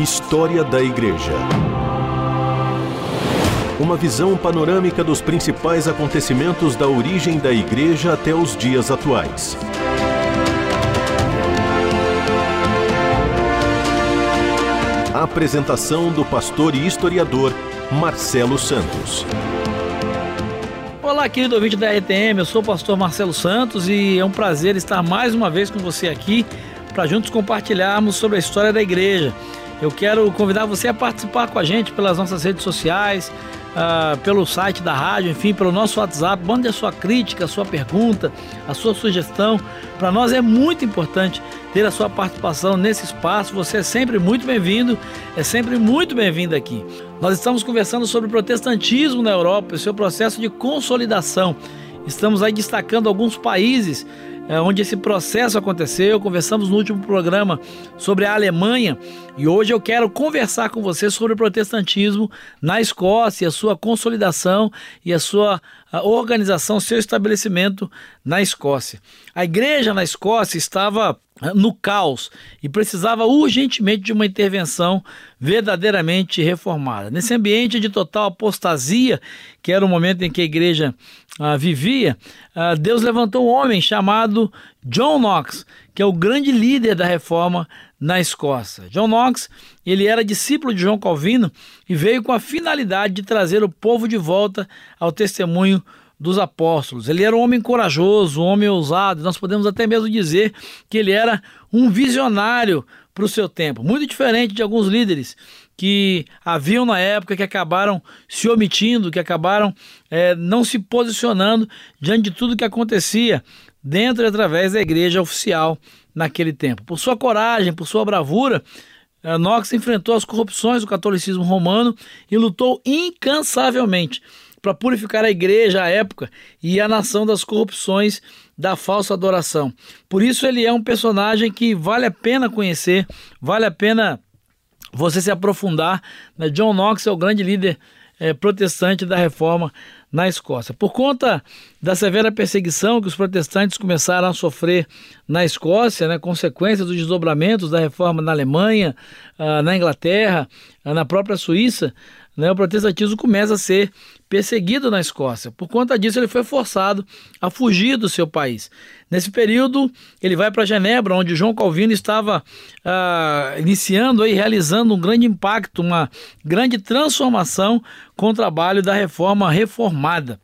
História da Igreja. Uma visão panorâmica dos principais acontecimentos da origem da Igreja até os dias atuais. A apresentação do pastor e historiador Marcelo Santos. Olá, querido ouvinte da RTM, eu sou o pastor Marcelo Santos e é um prazer estar mais uma vez com você aqui para juntos compartilharmos sobre a história da igreja. Eu quero convidar você a participar com a gente pelas nossas redes sociais, uh, pelo site da rádio, enfim, pelo nosso WhatsApp. Mande a sua crítica, a sua pergunta, a sua sugestão. Para nós é muito importante ter a sua participação nesse espaço. Você é sempre muito bem-vindo, é sempre muito bem-vindo aqui. Nós estamos conversando sobre o protestantismo na Europa e seu processo de consolidação. Estamos aí destacando alguns países é, onde esse processo aconteceu. Conversamos no último programa sobre a Alemanha e hoje eu quero conversar com você sobre o protestantismo na Escócia, a sua consolidação e a sua a organização, seu estabelecimento na Escócia. A igreja na Escócia estava ah, no caos e precisava urgentemente de uma intervenção verdadeiramente reformada. Nesse ambiente de total apostasia, que era o momento em que a igreja ah, vivia, ah, Deus levantou um homem chamado John Knox, que é o grande líder da reforma na Escócia. John Knox, ele era discípulo de João Calvino e veio com a finalidade de trazer o povo de volta ao testemunho dos apóstolos. Ele era um homem corajoso, um homem ousado, nós podemos até mesmo dizer que ele era um visionário para o seu tempo, muito diferente de alguns líderes que haviam na época que acabaram se omitindo, que acabaram é, não se posicionando diante de tudo que acontecia dentro e através da igreja oficial naquele tempo. Por sua coragem, por sua bravura, eh, Knox enfrentou as corrupções do catolicismo romano e lutou incansavelmente para purificar a igreja à época e a nação das corrupções da falsa adoração. Por isso ele é um personagem que vale a pena conhecer, vale a pena você se aprofundar. Né? John Knox é o grande líder é, protestante da reforma na Escócia. Por conta da severa perseguição que os protestantes começaram a sofrer na Escócia, né, consequência dos desdobramentos da reforma na Alemanha, uh, na Inglaterra, uh, na própria Suíça, né, o protestantismo começa a ser perseguido na Escócia. Por conta disso, ele foi forçado a fugir do seu país. Nesse período, ele vai para Genebra, onde João Calvino estava ah, iniciando e realizando um grande impacto, uma grande transformação com o trabalho da reforma reformada.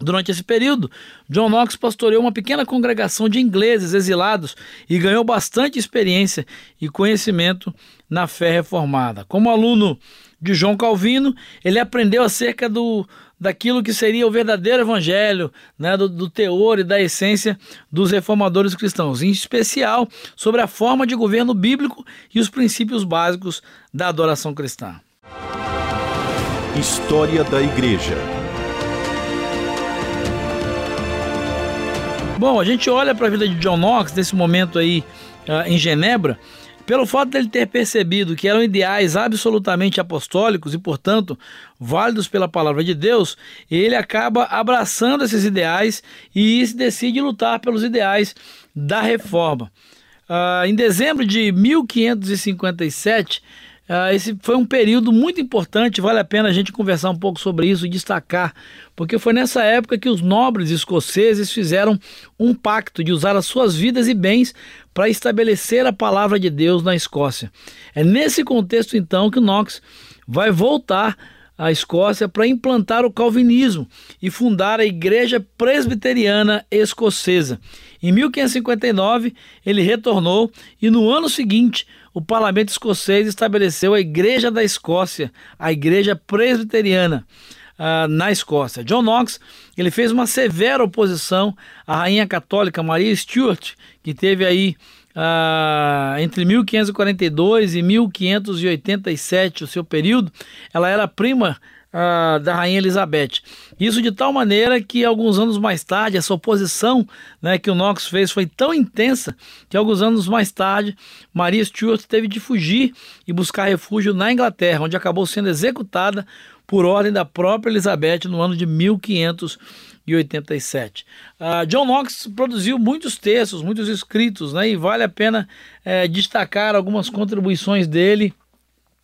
Durante esse período, John Knox pastoreou uma pequena congregação de ingleses exilados e ganhou bastante experiência e conhecimento na fé reformada. Como aluno de João Calvino, ele aprendeu acerca do, daquilo que seria o verdadeiro evangelho, né, do, do, teor e da essência dos reformadores cristãos, em especial sobre a forma de governo bíblico e os princípios básicos da adoração cristã. História da Igreja. Bom, a gente olha para a vida de John Knox nesse momento aí uh, em Genebra pelo fato dele ter percebido que eram ideais absolutamente apostólicos e, portanto, válidos pela palavra de Deus, ele acaba abraçando esses ideais e decide lutar pelos ideais da reforma. Uh, em dezembro de 1557, Uh, esse foi um período muito importante, vale a pena a gente conversar um pouco sobre isso e destacar, porque foi nessa época que os nobres escoceses fizeram um pacto de usar as suas vidas e bens para estabelecer a palavra de Deus na Escócia. É nesse contexto então que Knox vai voltar à Escócia para implantar o calvinismo e fundar a Igreja Presbiteriana Escocesa. Em 1559, ele retornou e no ano seguinte o parlamento escocês estabeleceu a Igreja da Escócia, a Igreja Presbiteriana. Uh, na Escócia. John Knox ele fez uma severa oposição à rainha católica Maria Stuart, que teve aí uh, entre 1542 e 1587 o seu período. Ela era prima uh, da Rainha Elizabeth. Isso de tal maneira que alguns anos mais tarde, essa oposição né, que o Knox fez foi tão intensa que alguns anos mais tarde, Maria Stuart teve de fugir e buscar refúgio na Inglaterra, onde acabou sendo executada por ordem da própria Elizabeth no ano de 1587. Uh, John Knox produziu muitos textos, muitos escritos, né, e vale a pena é, destacar algumas contribuições dele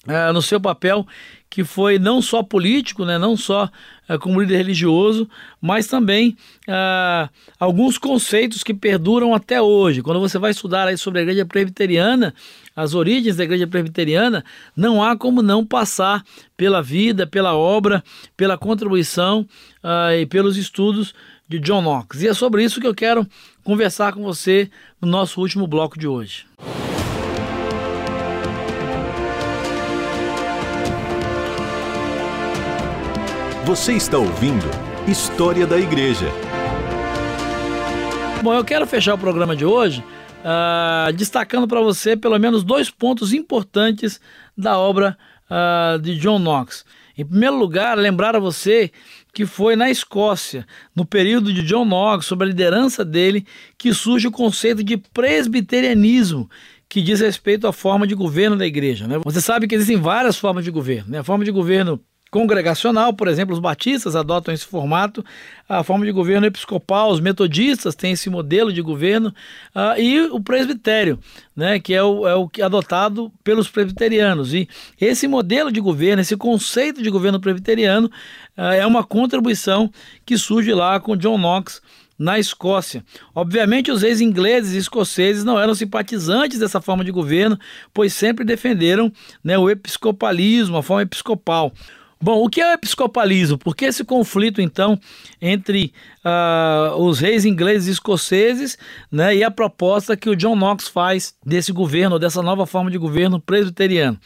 uh, no seu papel que foi não só político, né, não só uh, como líder religioso, mas também uh, alguns conceitos que perduram até hoje. Quando você vai estudar aí sobre a igreja presbiteriana, as origens da igreja presbiteriana, não há como não passar pela vida, pela obra, pela contribuição uh, e pelos estudos de John Knox. E é sobre isso que eu quero conversar com você no nosso último bloco de hoje. Você está ouvindo História da Igreja. Bom, eu quero fechar o programa de hoje uh, destacando para você pelo menos dois pontos importantes da obra uh, de John Knox. Em primeiro lugar, lembrar a você que foi na Escócia, no período de John Knox, sob a liderança dele, que surge o conceito de presbiterianismo, que diz respeito à forma de governo da igreja. Né? Você sabe que existem várias formas de governo. Né? A forma de governo congregacional, por exemplo, os batistas adotam esse formato, a forma de governo episcopal, os metodistas têm esse modelo de governo, uh, e o presbitério, né, que é o, é o adotado pelos presbiterianos. E esse modelo de governo, esse conceito de governo presbiteriano, uh, é uma contribuição que surge lá com John Knox na Escócia. Obviamente, os ex-ingleses e escoceses não eram simpatizantes dessa forma de governo, pois sempre defenderam né, o episcopalismo, a forma episcopal. Bom, o que é o episcopalismo? Por que esse conflito, então, entre uh, os reis ingleses e escoceses né, e a proposta que o John Knox faz desse governo, dessa nova forma de governo presbiteriano?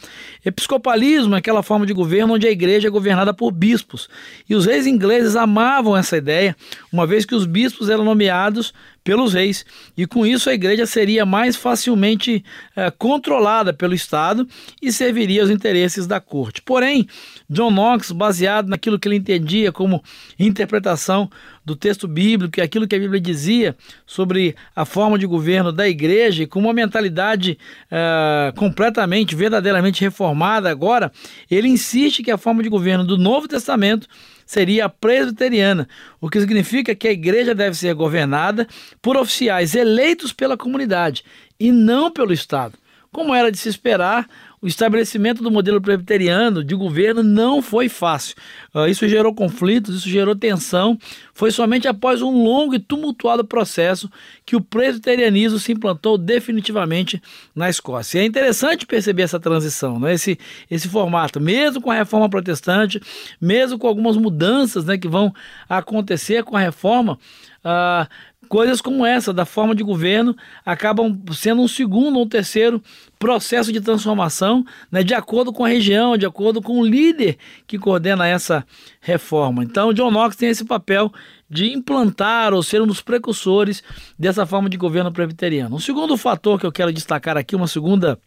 Episcopalismo é aquela forma de governo onde a igreja é governada por bispos. E os reis ingleses amavam essa ideia, uma vez que os bispos eram nomeados pelos reis, e com isso a igreja seria mais facilmente é, controlada pelo Estado e serviria aos interesses da corte. Porém, John Knox, baseado naquilo que ele entendia como interpretação do texto bíblico e aquilo que a Bíblia dizia sobre a forma de governo da igreja, e com uma mentalidade é, completamente, verdadeiramente reformada agora, ele insiste que a forma de governo do Novo Testamento seria a presbiteriana, o que significa que a igreja deve ser governada por oficiais eleitos pela comunidade e não pelo Estado. Como era de se esperar, o estabelecimento do modelo presbiteriano de governo não foi fácil. Uh, isso gerou conflitos, isso gerou tensão. Foi somente após um longo e tumultuado processo que o presbiterianismo se implantou definitivamente na Escócia. E é interessante perceber essa transição, né? esse, esse formato, mesmo com a reforma protestante, mesmo com algumas mudanças né, que vão acontecer com a reforma. Uh, Coisas como essa, da forma de governo, acabam sendo um segundo ou um terceiro processo de transformação, né, de acordo com a região, de acordo com o líder que coordena essa reforma. Então, John Knox tem esse papel de implantar ou ser um dos precursores dessa forma de governo presbiteriano. Um segundo fator que eu quero destacar aqui, uma segunda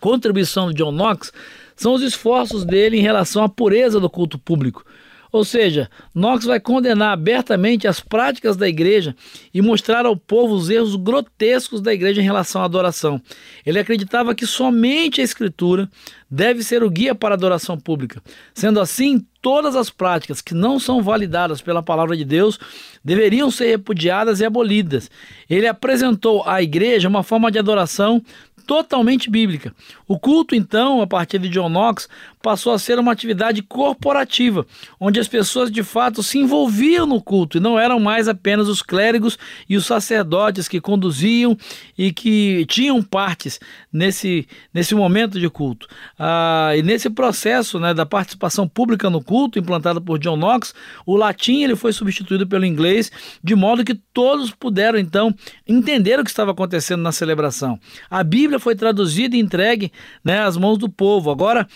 contribuição de John Knox, são os esforços dele em relação à pureza do culto público. Ou seja, Knox vai condenar abertamente as práticas da igreja e mostrar ao povo os erros grotescos da igreja em relação à adoração. Ele acreditava que somente a Escritura deve ser o guia para a adoração pública. Sendo assim, todas as práticas que não são validadas pela palavra de Deus deveriam ser repudiadas e abolidas. Ele apresentou à igreja uma forma de adoração totalmente bíblica. O culto, então, a partir de John Knox, passou a ser uma atividade corporativa, onde as pessoas de fato se envolviam no culto e não eram mais apenas os clérigos e os sacerdotes que conduziam e que tinham partes nesse, nesse momento de culto. Ah, e nesse processo né, da participação pública no culto, implantado por John Knox, o latim ele foi substituído pelo inglês, de modo que todos puderam então entender o que estava acontecendo na celebração. A Bíblia Bíblia foi traduzida e entregue né, às mãos do povo. Agora,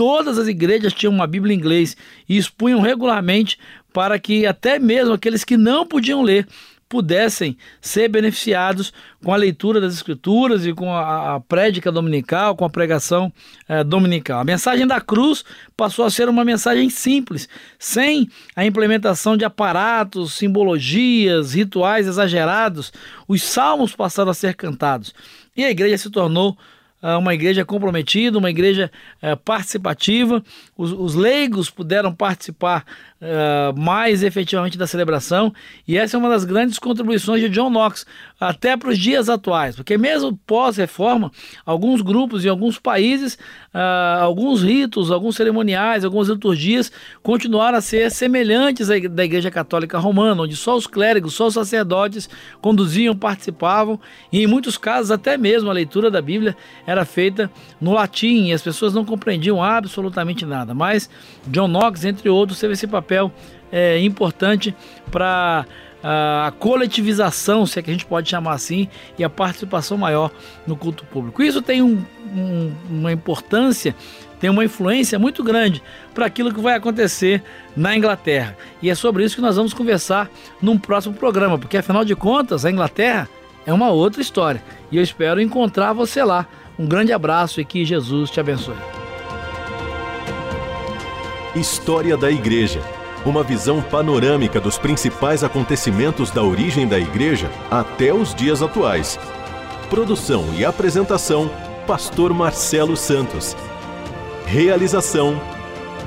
todas as igrejas tinham uma Bíblia em inglês e expunham regularmente para que até mesmo aqueles que não podiam ler pudessem ser beneficiados com a leitura das Escrituras e com a, a prédica dominical, com a pregação eh, dominical. A mensagem da cruz passou a ser uma mensagem simples, sem a implementação de aparatos, simbologias, rituais exagerados. Os salmos passaram a ser cantados e a igreja se tornou uma igreja comprometida, uma igreja uh, participativa. Os, os, leigos puderam participar uh, mais efetivamente da celebração, e essa é uma das grandes contribuições de John Knox, até para os dias atuais, porque mesmo pós-reforma, alguns grupos em alguns países, alguns ritos, alguns cerimoniais, algumas liturgias continuaram a ser semelhantes à da Igreja Católica Romana, onde só os clérigos, só os sacerdotes conduziam, participavam, e em muitos casos até mesmo a leitura da Bíblia era feita no latim e as pessoas não compreendiam absolutamente nada. Mas John Knox, entre outros, teve esse papel é, importante para a coletivização, se é que a gente pode chamar assim, e a participação maior no culto público. Isso tem um, um, uma importância, tem uma influência muito grande para aquilo que vai acontecer na Inglaterra. E é sobre isso que nós vamos conversar num próximo programa, porque afinal de contas, a Inglaterra é uma outra história. E eu espero encontrar você lá. Um grande abraço e que Jesus te abençoe. História da Igreja. Uma visão panorâmica dos principais acontecimentos da origem da Igreja até os dias atuais. Produção e apresentação: Pastor Marcelo Santos. Realização: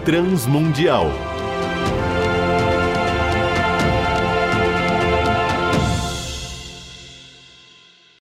Transmundial.